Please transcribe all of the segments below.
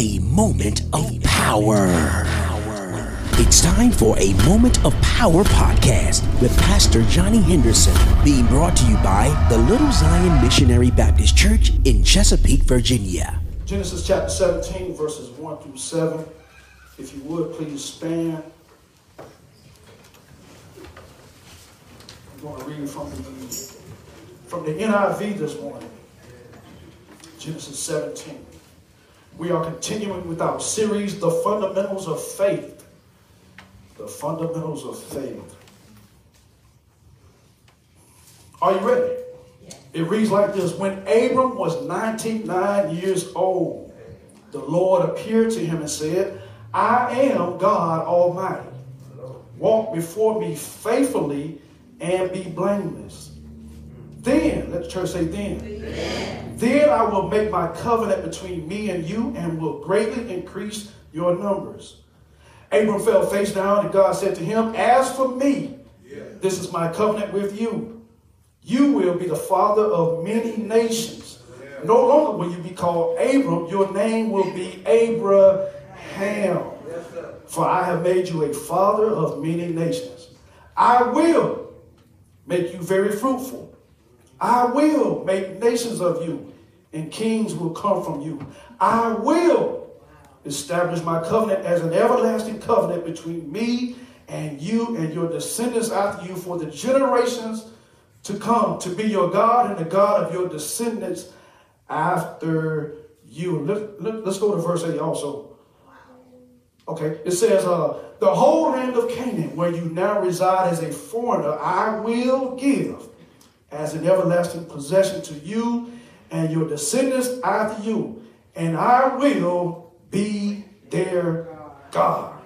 A moment of power. It's time for a Moment of Power podcast with Pastor Johnny Henderson, being brought to you by the Little Zion Missionary Baptist Church in Chesapeake, Virginia. Genesis chapter 17, verses 1 through 7. If you would, please stand. I'm going to read from the, from the NIV this morning. Genesis 17. We are continuing with our series, The Fundamentals of Faith. The Fundamentals of Faith. Are you ready? It reads like this When Abram was 99 years old, the Lord appeared to him and said, I am God Almighty. Walk before me faithfully and be blameless. Then, let the church say, then. Then, then I will make my covenant between me and you and will greatly increase your numbers. Abram fell face down, and God said to him, As for me, this is my covenant with you. You will be the father of many nations. No longer will you be called Abram, your name will be Abraham. For I have made you a father of many nations. I will make you very fruitful. I will make nations of you, and kings will come from you. I will establish my covenant as an everlasting covenant between me and you and your descendants after you for the generations to come to be your God and the God of your descendants after you. Let, let, us go to verse 8 also. Okay, it says, uh, the whole land of Canaan, where you now reside as a foreigner, I will give as an everlasting possession to you and your descendants after you, and I will be their God.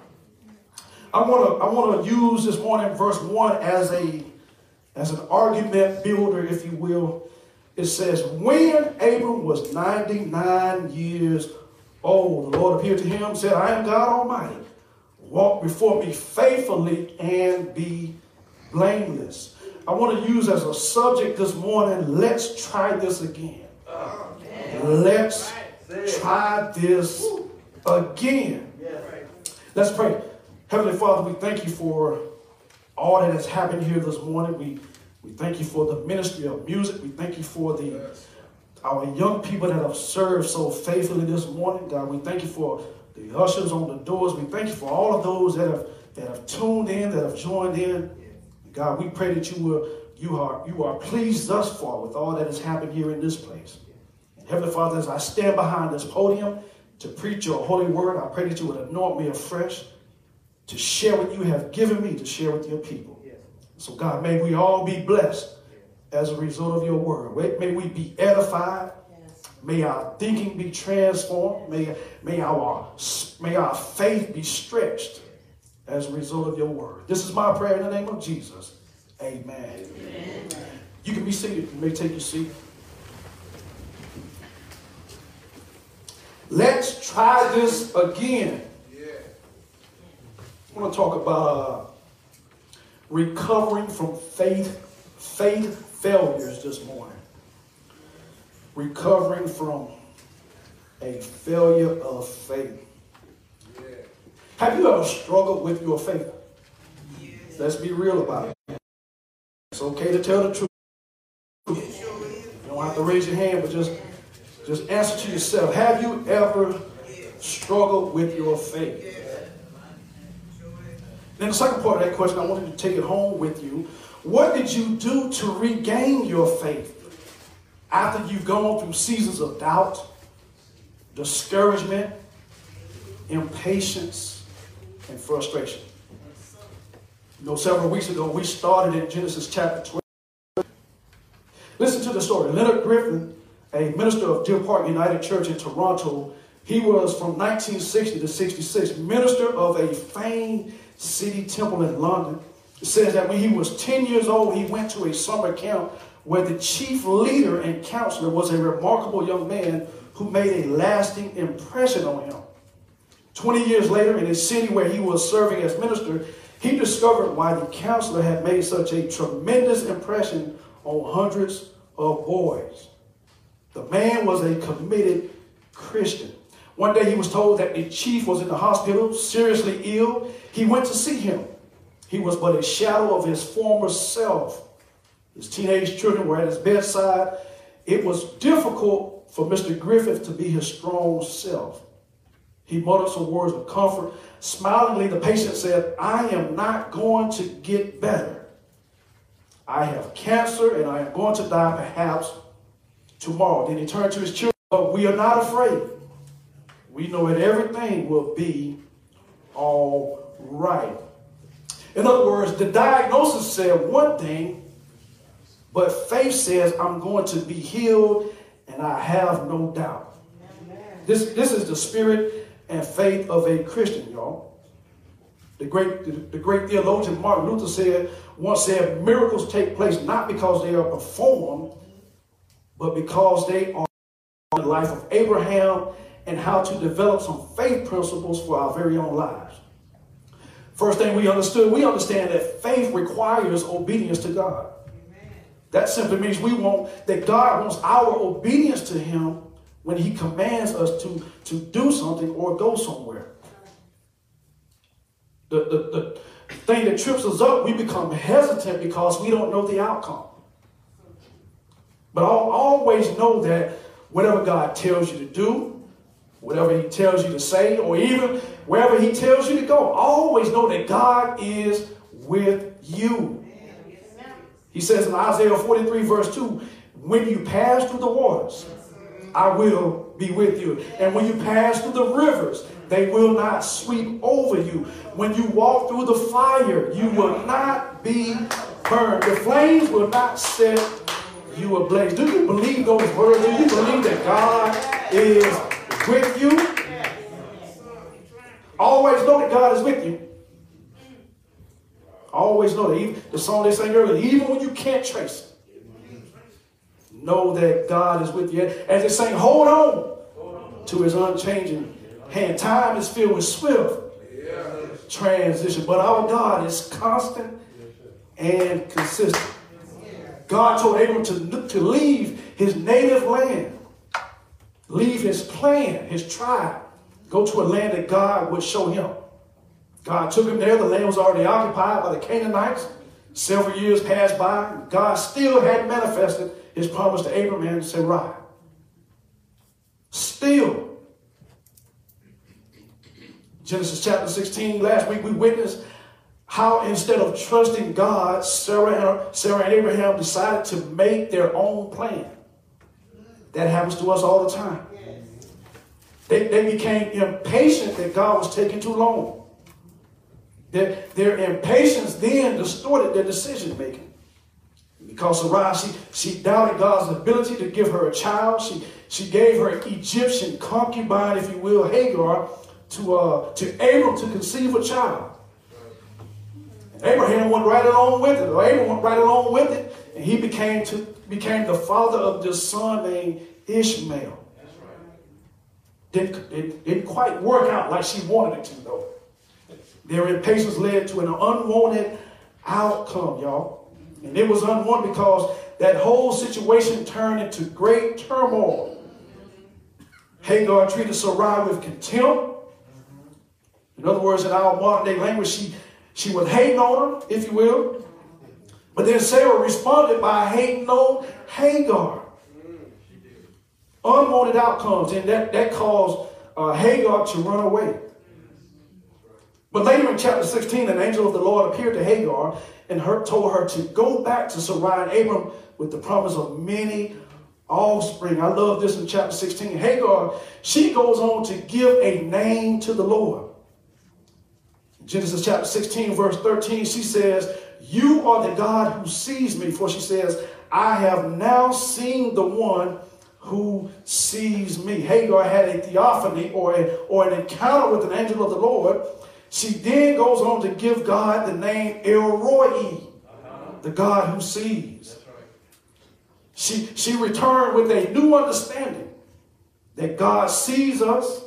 I want to I want to use this morning verse 1 as a as an argument builder if you will. It says when Abram was 99 years old the Lord appeared to him and said I am God Almighty. Walk before me faithfully and be blameless. I want to use as a subject this morning let's try this again. Let's try this again. Let's pray. Heavenly Father, we thank you for all that has happened here this morning. We, we thank you for the ministry of music. We thank you for the our young people that have served so faithfully this morning. God, we thank you for the ushers on the doors. We thank you for all of those that have that have tuned in, that have joined in. God, we pray that you will you are you are pleased thus far with all that has happened here in this place. And Heavenly Father, as I stand behind this podium, to preach your holy word. I pray that you would anoint me afresh to share what you have given me to share with your people. So, God, may we all be blessed as a result of your word. May we be edified. May our thinking be transformed. May, may, our, may our faith be stretched as a result of your word. This is my prayer in the name of Jesus. Amen. Amen. You can be seated. You may take your seat. Let's try this again. I want to talk about uh, recovering from faith, faith failures this morning. Recovering from a failure of faith. Have you ever struggled with your faith? Yes. Let's be real about it. It's okay to tell the truth. You don't have to raise your hand, but just just answer to yourself. Have you ever struggled with your faith? Then the second part of that question, I want you to take it home with you. What did you do to regain your faith after you've gone through seasons of doubt, discouragement, impatience, and frustration? You know, several weeks ago, we started in Genesis chapter 12. Listen to the story. Leonard Griffith a minister of Deer Park United Church in Toronto. He was from 1960 to 66, minister of a famed city temple in London. It says that when he was 10 years old, he went to a summer camp where the chief leader and counselor was a remarkable young man who made a lasting impression on him. 20 years later, in a city where he was serving as minister, he discovered why the counselor had made such a tremendous impression on hundreds of boys. The man was a committed Christian. One day he was told that the chief was in the hospital, seriously ill. He went to see him. He was but a shadow of his former self. His teenage children were at his bedside. It was difficult for Mr. Griffith to be his strong self. He muttered some words of comfort. Smilingly, the patient said, I am not going to get better. I have cancer and I am going to die perhaps tomorrow. Then he turned to his children, but we are not afraid. We know that everything will be all right. In other words, the diagnosis said one thing, but faith says, I'm going to be healed and I have no doubt. This, this is the spirit and faith of a Christian, y'all. The great, the, the great theologian Martin Luther said, once said, miracles take place not because they are performed, but because they are the life of Abraham and how to develop some faith principles for our very own lives. First thing we understood, we understand that faith requires obedience to God. That simply means we want that God wants our obedience to Him when He commands us to, to do something or go somewhere. The, the, the thing that trips us up, we become hesitant because we don't know the outcome. But I'll always know that whatever God tells you to do, whatever He tells you to say, or even wherever He tells you to go, always know that God is with you. He says in Isaiah 43, verse 2, when you pass through the waters, I will be with you. And when you pass through the rivers, they will not sweep over you. When you walk through the fire, you will not be burned. The flames will not set you ablaze. Do you believe those words? Do you believe that God is with you? Always know that God is with you. Always know that. Even the song they sang earlier, even when you can't trace it, know that God is with you. As they sang, hold on to his unchanging hand. Time is filled with swift transition, but our God is constant and consistent. God told Abram to, to leave his native land, leave his clan, his tribe, go to a land that God would show him. God took him there. The land was already occupied by the Canaanites. Several years passed by. God still hadn't manifested his promise to Abraham and Sarai. Still. Genesis chapter 16, last week we witnessed how instead of trusting God, Sarah and, Sarah and Abraham decided to make their own plan. That happens to us all the time. They, they became impatient that God was taking too long. Their, their impatience then distorted their decision making. Because Sarai, she, she doubted God's ability to give her a child. She, she gave her Egyptian concubine, if you will, Hagar, to, uh, to Abram to conceive a child. Abraham went right along with it, or Abram went right along with it, and he became, to, became the father of this son named Ishmael. Didn't, it didn't quite work out like she wanted it to, though. Their impatience led to an unwanted outcome, y'all. And it was unwanted because that whole situation turned into great turmoil. Hagar treated Sarai with contempt. In other words, in our modern day language, she, she was hating on her, if you will. But then Sarah responded by hating on Hagar. Unwanted outcomes, and that, that caused uh, Hagar to run away. But later in chapter 16, an angel of the Lord appeared to Hagar and her, told her to go back to Sarai and Abram with the promise of many offspring. I love this in chapter 16. Hagar, she goes on to give a name to the Lord. Genesis chapter 16, verse 13, she says, You are the God who sees me. For she says, I have now seen the one who sees me. Hagar had a theophany or, a, or an encounter with an angel of the Lord she then goes on to give God the name El Roi, the God who sees. She, she returned with a new understanding that God sees us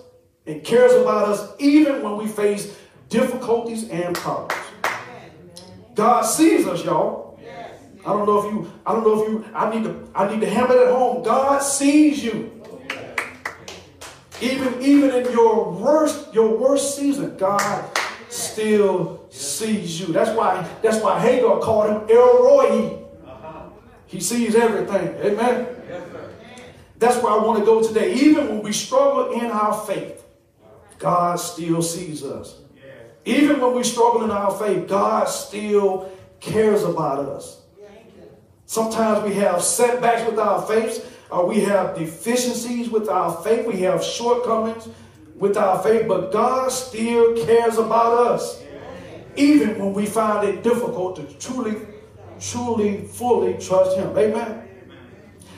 and cares about us even when we face difficulties and problems. God sees us, y'all. I don't know if you, I don't know if you, I need to, I need to hammer it home. God sees you. Even, even in your worst, your worst season, God still sees you. That's why, that's why Hagar called him El Roi. He sees everything. Amen. That's where I want to go today. Even when we struggle in our faith, God still sees us. Even when we struggle in our faith, God still cares about us. Sometimes we have setbacks with our faith, or we have deficiencies with our faith, we have shortcomings with our faith, but God still cares about us. Even when we find it difficult to truly, truly, fully trust Him. Amen.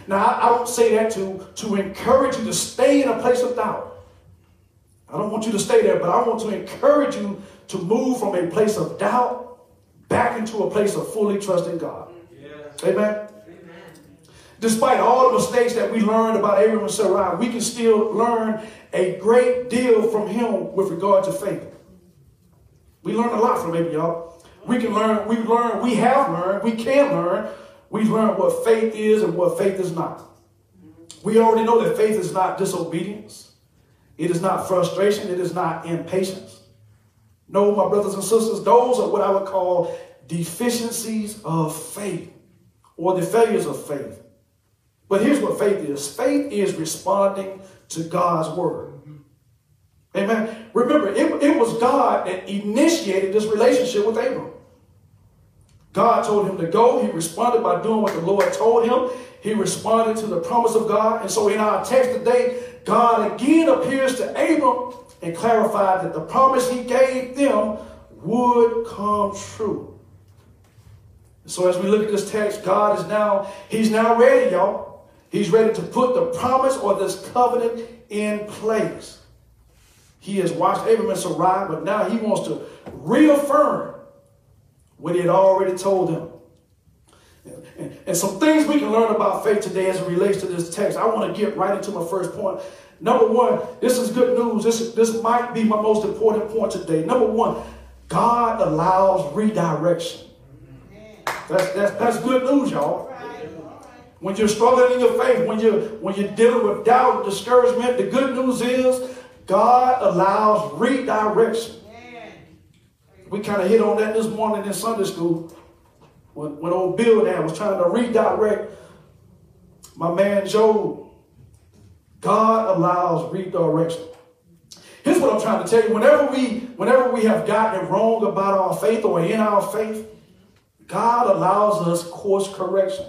Now, I, don't say that to, to encourage you to stay in a place of doubt. I don't want you to stay there, but I want to encourage you to move from a place of doubt back into a place of fully trusting God. Yes. Amen? Amen? Despite all the mistakes that we learned about Abraham and Sarai, we can still learn a great deal from him with regard to faith. We learn a lot from him, y'all. We can learn, we learn, we have learned, we can learn. We've learned what faith is and what faith is not. We already know that faith is not disobedience. It is not frustration. It is not impatience. No, my brothers and sisters, those are what I would call deficiencies of faith or the failures of faith. But here's what faith is faith is responding to God's word. Amen. Remember, it, it was God that initiated this relationship with Abram. God told him to go. He responded by doing what the Lord told him. He responded to the promise of God. And so in our text today, God again appears to Abram and clarified that the promise he gave them would come true. So as we look at this text, God is now, he's now ready, y'all. He's ready to put the promise or this covenant in place. He has watched Abraham and Sarai, but now he wants to reaffirm what he had already told them. And, and some things we can learn about faith today as it relates to this text. I want to get right into my first point. Number one, this is good news. This, this might be my most important point today. Number one, God allows redirection. That's, that's, that's good news, y'all. When you're struggling in your faith, when you're, when you're dealing with doubt and discouragement, the good news is God allows redirection. We kind of hit on that this morning in Sunday school when, when old Bildad was trying to redirect my man Job. God allows redirection. Here's what I'm trying to tell you. Whenever we, whenever we have gotten it wrong about our faith or in our faith, God allows us course correction.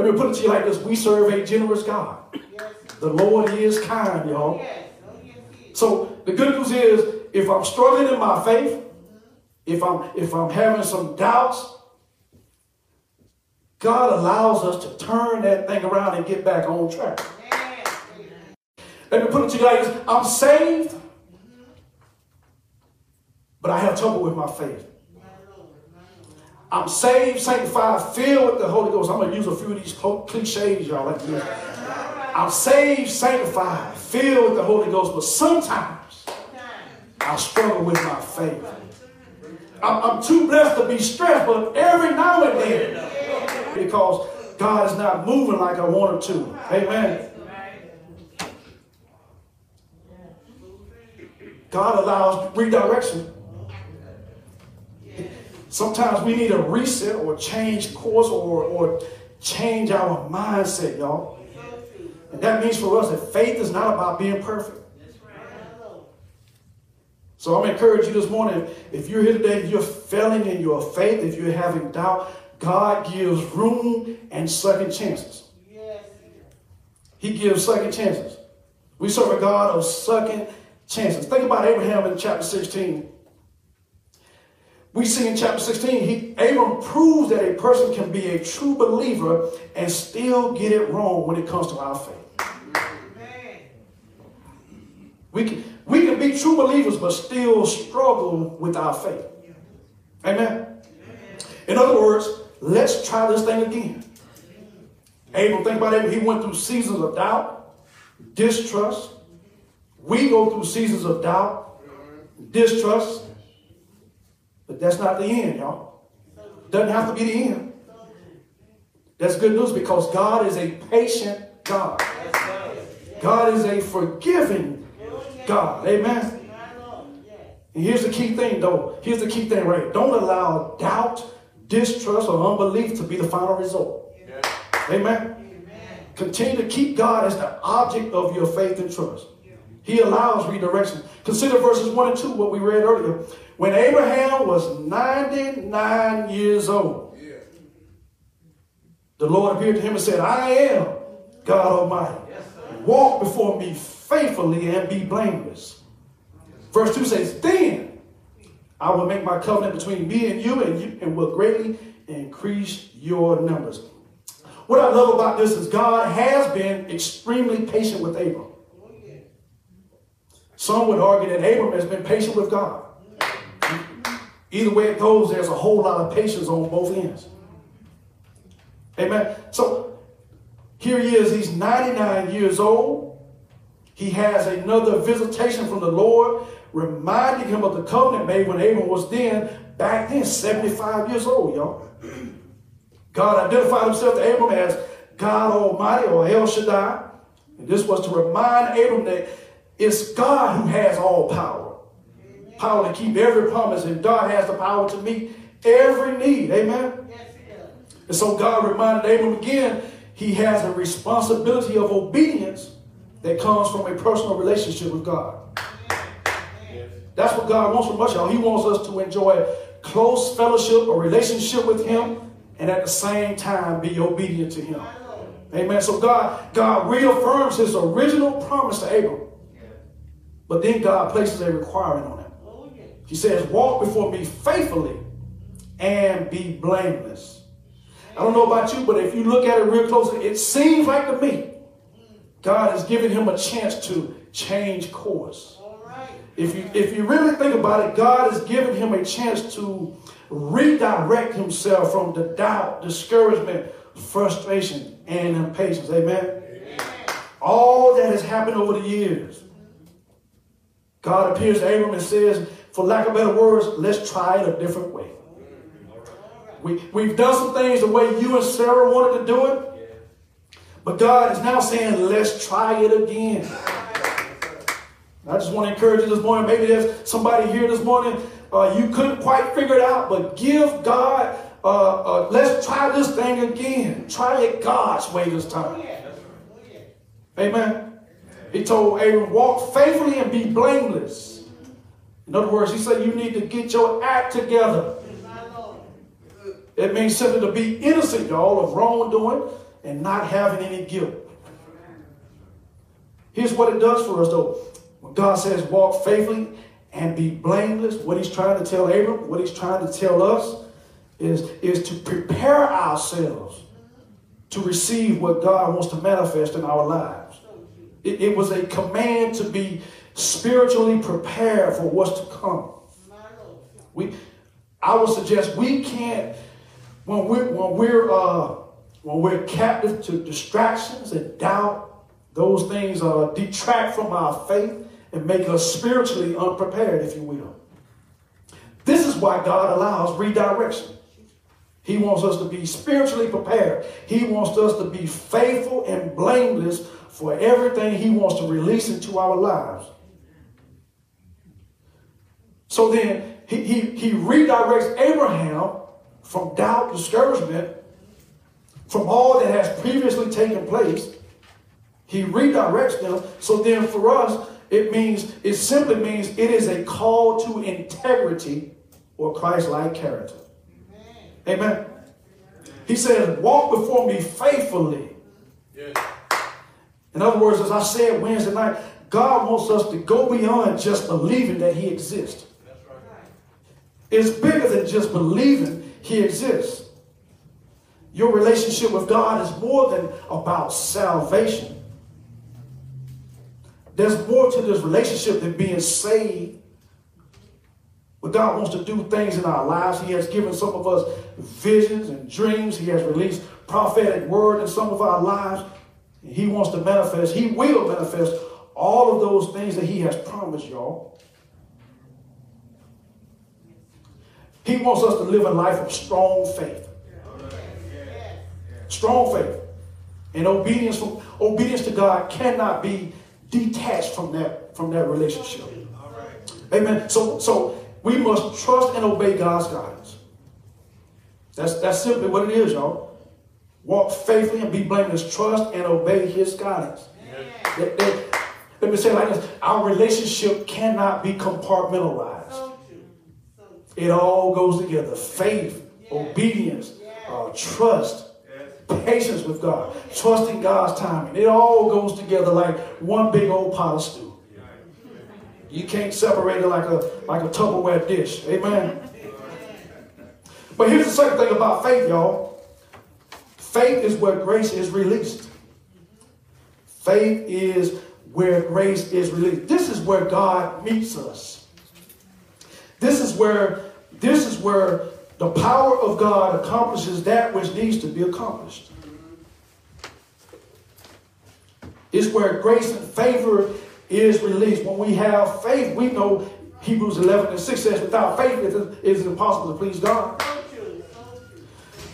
Let me put it to you like this. We serve a generous God. Yes. The Lord is kind, y'all. Yes. So the good news is if I'm struggling in my faith, if I'm if I'm having some doubts, God allows us to turn that thing around and get back on track. Let me put it to you like this. I'm saved, but I have trouble with my faith. I'm saved, sanctified, filled with the Holy Ghost. I'm going to use a few of these cliches, y'all, like this. I'm saved, sanctified, filled with the Holy Ghost, but sometimes I struggle with my faith. I'm, I'm too blessed to be stressed, but every now and then, because God is not moving like I want him to. Amen. God allows redirection. Sometimes we need a reset or change course or, or change our mindset, y'all. And that means for us that faith is not about being perfect. So I'm encourage you this morning, if you're here today, you're failing in your faith, if you're having doubt, God gives room and second chances. He gives second chances. We serve a God of second chances. Think about Abraham in chapter 16. We see in chapter 16, he, Abram proves that a person can be a true believer and still get it wrong when it comes to our faith. We can, we can be true believers but still struggle with our faith. Amen. In other words, let's try this thing again. Abel, think about it. He went through seasons of doubt, distrust. We go through seasons of doubt, distrust. But that's not the end, y'all. Doesn't have to be the end. That's good news because God is a patient God. God is a forgiving God. Amen. And here's the key thing, though. Here's the key thing, right? Don't allow doubt, distrust, or unbelief to be the final result. Amen. Continue to keep God as the object of your faith and trust. He allows redirection. Consider verses 1 and 2, what we read earlier. When Abraham was 99 years old, the Lord appeared to him and said, I am God Almighty. Walk before me faithfully and be blameless. Verse 2 says, Then I will make my covenant between me and you and, you, and will greatly increase your numbers. What I love about this is God has been extremely patient with Abram. Some would argue that Abram has been patient with God. Either way it goes, there's a whole lot of patience on both ends. Amen. So here he is, he's 99 years old. He has another visitation from the Lord, reminding him of the covenant made when Abram was then, back then, 75 years old, y'all. God identified himself to Abram as God Almighty or El Shaddai. And this was to remind Abram that it's God who has all power. Power to keep every promise, and God has the power to meet every need. Amen? Yes, and so God reminded Abram again, he has a responsibility of obedience that comes from a personal relationship with God. That's what God wants from us, y'all. He wants us to enjoy close fellowship or relationship with Him and at the same time be obedient to him. Amen. So God, God reaffirms his original promise to Abram. But then God places a requirement on him. He says, walk before me faithfully and be blameless. I don't know about you, but if you look at it real closely, it seems like to me God has given him a chance to change course. If you if you really think about it, God has given him a chance to redirect himself from the doubt, discouragement, frustration, and impatience. Amen? Amen? All that has happened over the years. God appears to Abram and says, for lack of better words, let's try it a different way. We, we've done some things the way you and Sarah wanted to do it. But God is now saying, let's try it again. I just want to encourage you this morning. Maybe there's somebody here this morning uh, you couldn't quite figure it out, but give God, uh, uh, let's try this thing again. Try it God's way this time. Amen. He told Abram, walk faithfully and be blameless. In other words, he said you need to get your act together. It means simply to be innocent, y'all, of wrongdoing and not having any guilt. Here's what it does for us, though. When God says walk faithfully, and be blameless. What he's trying to tell Abram, what he's trying to tell us is, is to prepare ourselves to receive what God wants to manifest in our lives. It, it was a command to be spiritually prepared for what's to come. We, I would suggest we can't when we're when we're uh, when we're captive to distractions and doubt, those things uh, detract from our faith and make us spiritually unprepared, if you will. This is why God allows redirection. He wants us to be spiritually prepared. He wants us to be faithful and blameless for everything He wants to release into our lives. So then, He, he, he redirects Abraham from doubt, discouragement, from all that has previously taken place. He redirects them. So then, for us, it means, it simply means it is a call to integrity or Christ-like character. Amen. Amen. He says, walk before me faithfully. Yes. In other words, as I said Wednesday night, God wants us to go beyond just believing that he exists. Right. It's bigger than just believing he exists. Your relationship with God is more than about salvation. There's more to this relationship than being saved. But God wants to do things in our lives. He has given some of us visions and dreams. He has released prophetic word in some of our lives. He wants to manifest, he will manifest all of those things that he has promised y'all. He wants us to live a life of strong faith. Strong faith. And obedience from obedience to God cannot be detached from that from that relationship. Amen. So so we must trust and obey God's guidance. That's that's simply what it is, y'all. Walk faithfully and be blameless. Trust and obey His guidance. That, that, let me say it like this: Our relationship cannot be compartmentalized. It all goes together: faith, obedience, uh, trust, patience with God, trusting God's timing. It all goes together like one big old pot of stew. You can't separate it like a like a Tupperware dish. Amen. But here's the second thing about faith, y'all. Faith is where grace is released. Faith is where grace is released. This is where God meets us. This is where this is where the power of God accomplishes that which needs to be accomplished. It's where grace and favor is released. When we have faith, we know Hebrews 11 and 6 says, without faith it is impossible to please God.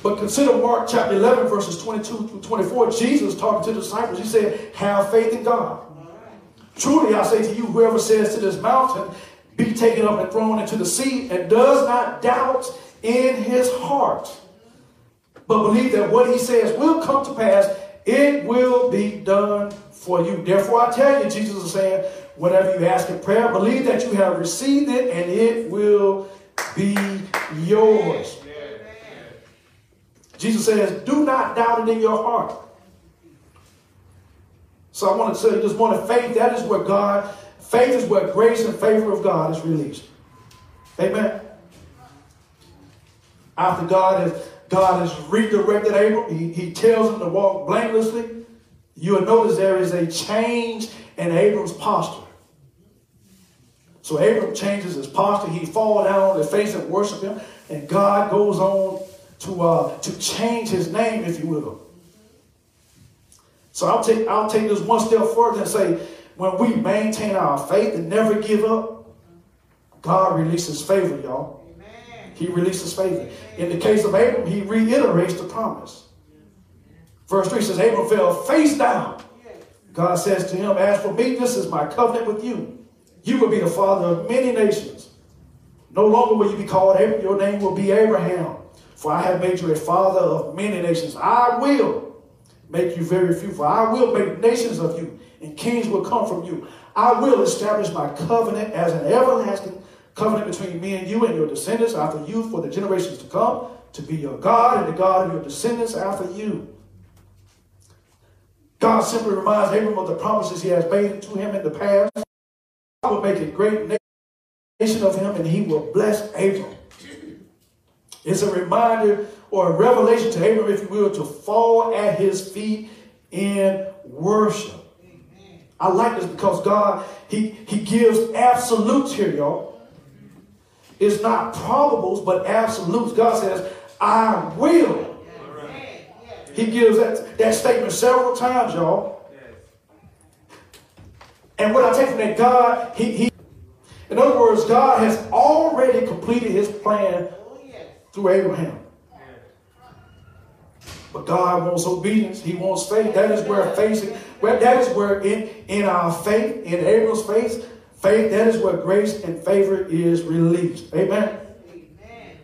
But consider Mark chapter 11, verses 22 through 24. Jesus talking to the disciples, he said, Have faith in God. Truly, I say to you, whoever says to this mountain, Be taken up and thrown into the sea, and does not doubt in his heart, but believe that what he says will come to pass, it will be done for you. Therefore, I tell you, Jesus is saying, whatever you ask in prayer, believe that you have received it and it will be yours. Jesus says, do not doubt it in your heart. So I want to say, just want to faith, that is where God, faith is where grace and favor of God is released. Amen. After God has God has redirected Abram, he, he tells him to walk blamelessly. You'll notice there is a change in Abram's posture. So Abram changes his posture. He falls down on his face and worship him. And God goes on to, uh, to change his name, if you will. So I'll take, I'll take this one step further and say, when we maintain our faith and never give up, God releases favor, y'all. He releases favor. In the case of Abram, he reiterates the promise. Verse 3 says, Abram fell face down. God says to him, As for me, this is my covenant with you. You will be the father of many nations. No longer will you be called Abram, your name will be Abraham. For I have made you a father of many nations. I will make you very few, for I will make nations of you, and kings will come from you. I will establish my covenant as an everlasting covenant between me and you and your descendants after you for the generations to come, to be your God and the God of your descendants after you. God simply reminds Abram of the promises he has made to him in the past. God will make a great nation of him and he will bless Abram. It's a reminder or a revelation to Abram, if you will, to fall at his feet in worship. I like this because God, he, he gives absolutes here, y'all. It's not probables, but absolutes. God says, I will. He gives that, that statement several times, y'all. And what I take from that, God, he, he, in other words, God has already completed his plan through Abraham. But God wants obedience. He wants faith. That is where faith, where that is where in, in our faith, in Abram's faith, Faith, that is where grace and favor is released. Amen. Amen.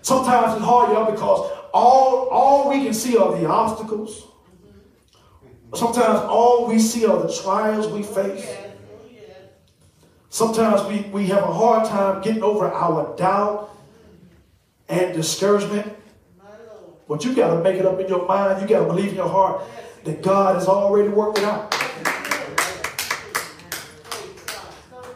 Sometimes it's hard, y'all, because all, all we can see are the obstacles. Sometimes all we see are the trials we face. Sometimes we, we have a hard time getting over our doubt and discouragement. But you got to make it up in your mind. You got to believe in your heart that God has already worked it out.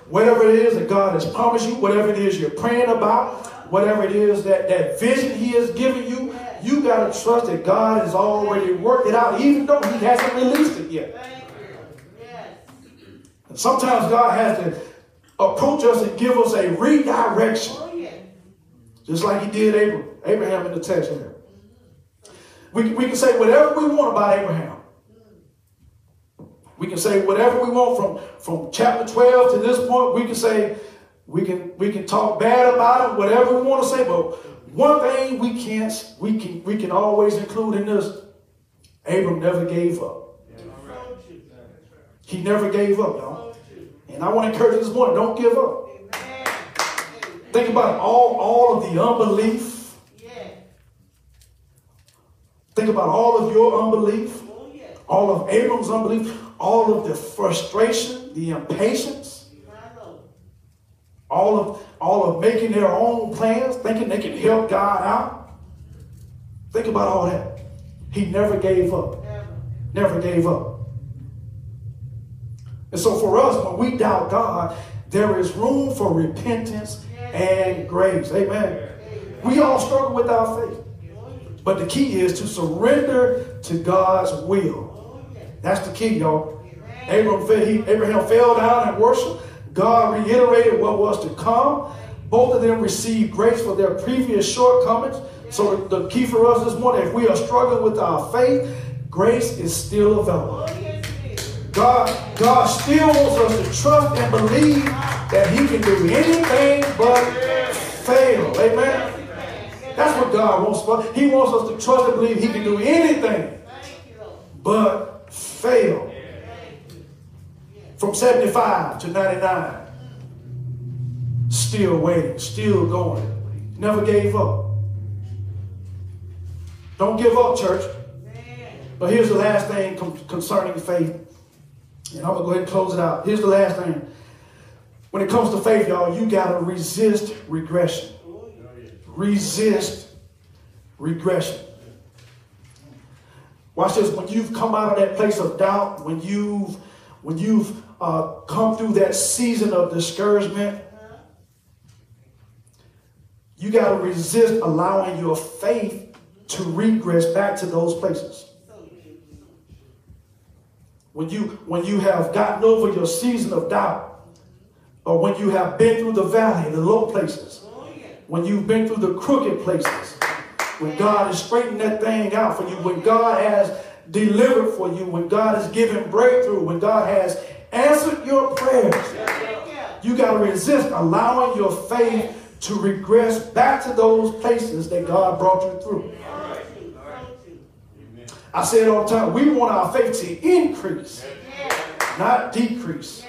Whatever it is that God has promised you, whatever it is you're praying about, whatever it is that, that vision He has given you, you got to trust that God has already worked it out, even though He hasn't released it yet. And sometimes God has to approach us and give us a redirection. Just like He did Abraham, in the text here. We, we can say whatever we want about Abraham. We can say whatever we want from, from chapter 12 to this point. We can say, we can, we can talk bad about it, whatever we want to say, but one thing we can't, we can, we can always include in this, Abram never gave up. He never gave up, y'all. And I want to encourage you this morning, don't give up. Think about all, all of the unbelief. Yeah. Think about all of your unbelief, oh, yeah. all of Abram's unbelief, all of the frustration, the impatience, all of all of making their own plans, thinking they can help God out. Think about all that. He never gave up. Never gave up. And so for us, when we doubt God, there is room for repentance and grace. Amen. We all struggle with our faith. But the key is to surrender to God's will. That's the key, y'all. Abraham, Abraham fell down and worshiped. God reiterated what was to come. Both of them received grace for their previous shortcomings. So the key for us this morning, if we are struggling with our faith, grace is still available. God, God still wants us to trust and believe that He can do anything but fail. Amen. That's what God wants. for. He wants us to trust and believe He can do anything but fail. From 75 to 99. Still waiting, still going. Never gave up. Don't give up, church. But here's the last thing concerning faith. And I'm going to go ahead and close it out. Here's the last thing. When it comes to faith, y'all, you got to resist regression. Resist regression. Watch this. When you've come out of that place of doubt, when you've when you've uh, come through that season of discouragement, you got to resist allowing your faith to regress back to those places. When you when you have gotten over your season of doubt, or when you have been through the valley, the low places, when you've been through the crooked places, when God is straightening that thing out for you, when God has delivered for you, when God has given breakthrough, when God has answered your prayers, you got to resist allowing your faith to regress back to those places that God brought you through. I say it all the time. We want our faith to increase, not decrease.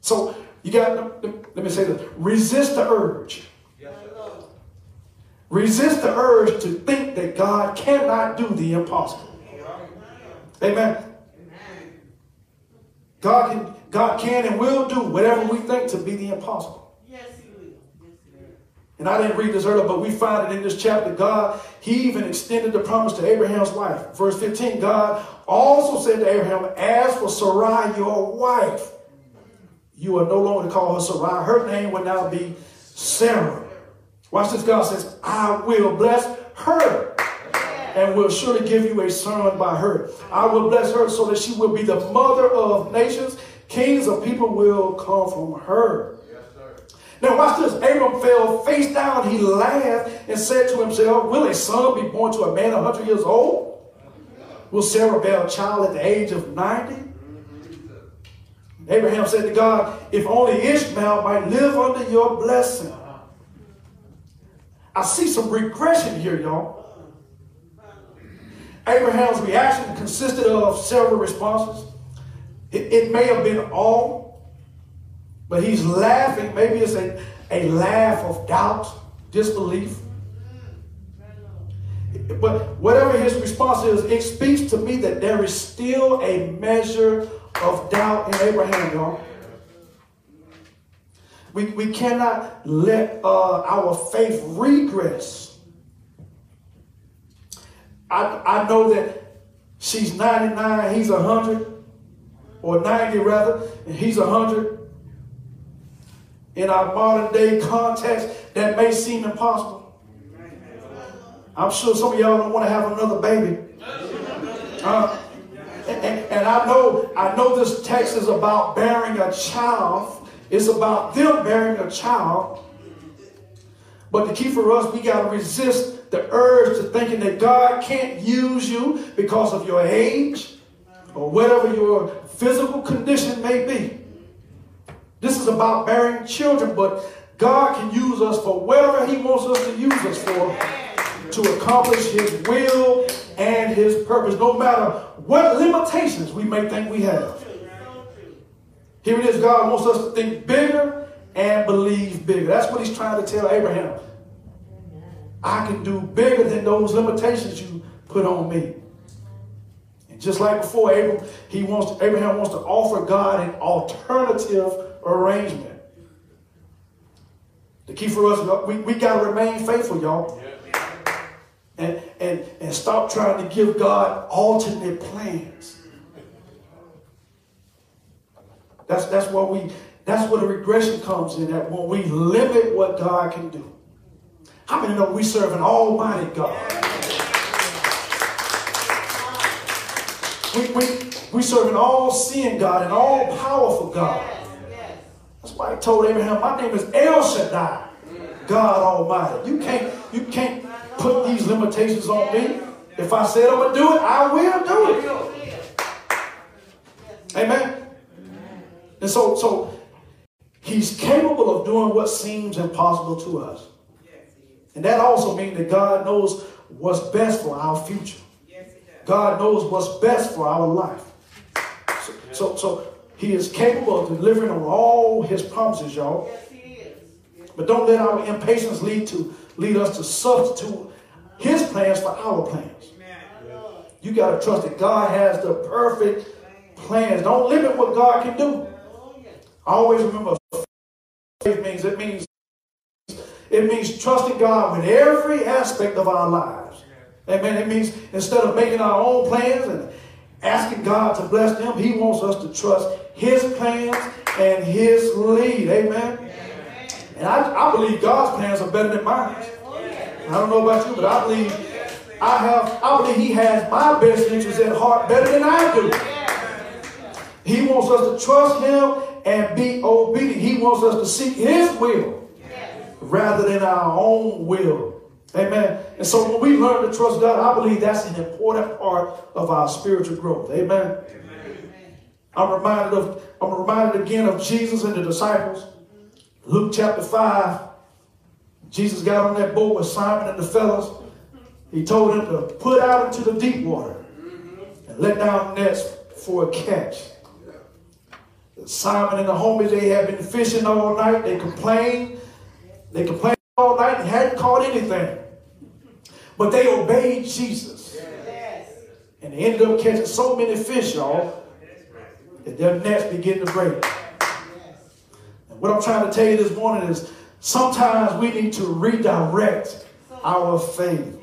So you got, let me say this resist the urge. Resist the urge to think that God cannot do the impossible. Amen. God can, God can and will do whatever we think to be the impossible. And I didn't read this earlier, but we find it in this chapter. God, he even extended the promise to Abraham's wife. Verse 15, God also said to Abraham, As for Sarai, your wife, you are no longer to call her Sarai. Her name will now be Sarah. Watch this. God says, I will bless her and will surely give you a son by her. I will bless her so that she will be the mother of nations. Kings of people will come from her. Now watch this. Abram fell face down. He laughed and said to himself, Will a son be born to a man 100 years old? Will Sarah bear a child at the age of 90? Abraham said to God, If only Ishmael might live under your blessing. I see some regression here, y'all. Abraham's reaction consisted of several responses. It, it may have been all, but he's laughing. Maybe it's a, a laugh of doubt, disbelief. But whatever his response is, it speaks to me that there is still a measure of doubt in Abraham, y'all. We, we cannot let uh, our faith regress I, I know that she's 99, he's 100, or 90 rather, and he's 100. In our modern day context, that may seem impossible. I'm sure some of y'all don't want to have another baby. Uh, and, and, and I know I know this text is about bearing a child. It's about them bearing a child. But the key for us, we got to resist the urge to thinking that God can't use you because of your age or whatever your physical condition may be. This is about bearing children, but God can use us for whatever He wants us to use us for to accomplish his will and his purpose, no matter what limitations we may think we have. Here it is, God wants us to think bigger and believe bigger. That's what he's trying to tell Abraham. I can do bigger than those limitations you put on me. And just like before, Abraham, wants to, Abraham wants to offer God an alternative arrangement. The key for us, we, we got to remain faithful, y'all. And, and, and stop trying to give God alternate plans. That's, that's what we that's where the regression comes in, that when we limit what God can do. How many know we serve an almighty God? We, we, we serve an all-seeing God, an all-powerful God. That's why he told Abraham, my name is El Shaddai, God Almighty. You can't, you can't put these limitations on me. If I said I'm going to do it, I will do it. Amen. And so, so he's capable of doing what seems impossible to us. And that also means that God knows what's best for our future. God knows what's best for our life. So, so, so he is capable of delivering on all his promises, y'all. Yes, He is. But don't let our impatience lead to lead us to substitute his plans for our plans. You got to trust that God has the perfect plans. Don't limit what God can do. Oh, I always remember faith means it means it means trusting God with every aspect of our lives. Amen. It means instead of making our own plans and asking God to bless them, He wants us to trust His plans and His lead. Amen. And I, I believe God's plans are better than mine. I don't know about you, but I believe I have I believe He has my best interests at heart better than I do. He wants us to trust Him and be obedient. He wants us to seek His will rather than our own will. Amen. And so when we learn to trust God, I believe that's an important part of our spiritual growth. Amen. Amen. I'm reminded of I'm reminded again of Jesus and the disciples. Luke chapter 5. Jesus got on that boat with Simon and the fellows. He told them to put out into the deep water and let down nets for a catch. Simon and the homies, they had been fishing all night. They complained. They complained night hadn't caught anything. But they obeyed Jesus. And they ended up catching so many fish, y'all, that their nets began to break. And what I'm trying to tell you this morning is sometimes we need to redirect our faith.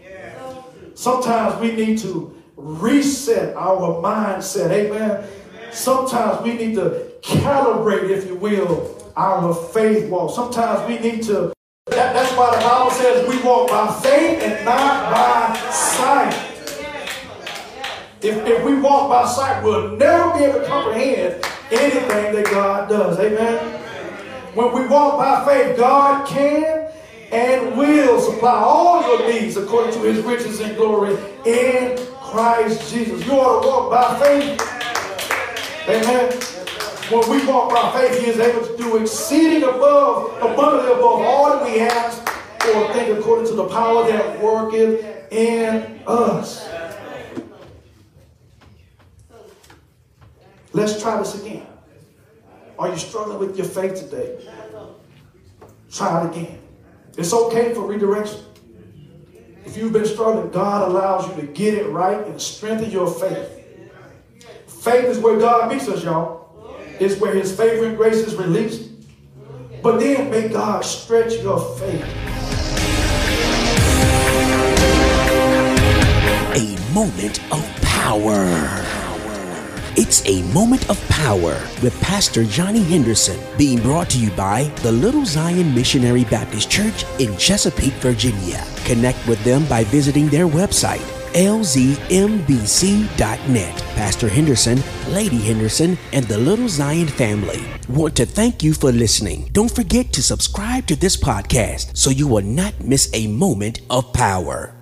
Sometimes we need to reset our mindset. Amen. Sometimes we need to calibrate, if you will, our faith walk. Sometimes we need to, that, that's why the Bible says we walk by faith and not by sight. If, if we walk by sight, we'll never be able to comprehend anything that God does. Amen. When we walk by faith, God can and will supply all your needs according to his riches and glory in Christ Jesus. You ought to walk by faith Amen. When we walk by faith, he is able to do exceeding above, abundantly above all that we ask or think according to the power that worketh in us. Let's try this again. Are you struggling with your faith today? Try it again. It's okay for redirection. If you've been struggling, God allows you to get it right and strengthen your faith. Faith is where God meets us, y'all. It's where his favor and grace is released. But then may God stretch your faith. A moment of power. It's a moment of power with Pastor Johnny Henderson being brought to you by the Little Zion Missionary Baptist Church in Chesapeake, Virginia. Connect with them by visiting their website lzmbc.net. Pastor Henderson, Lady Henderson, and the Little Zion family want to thank you for listening. Don't forget to subscribe to this podcast so you will not miss a moment of power.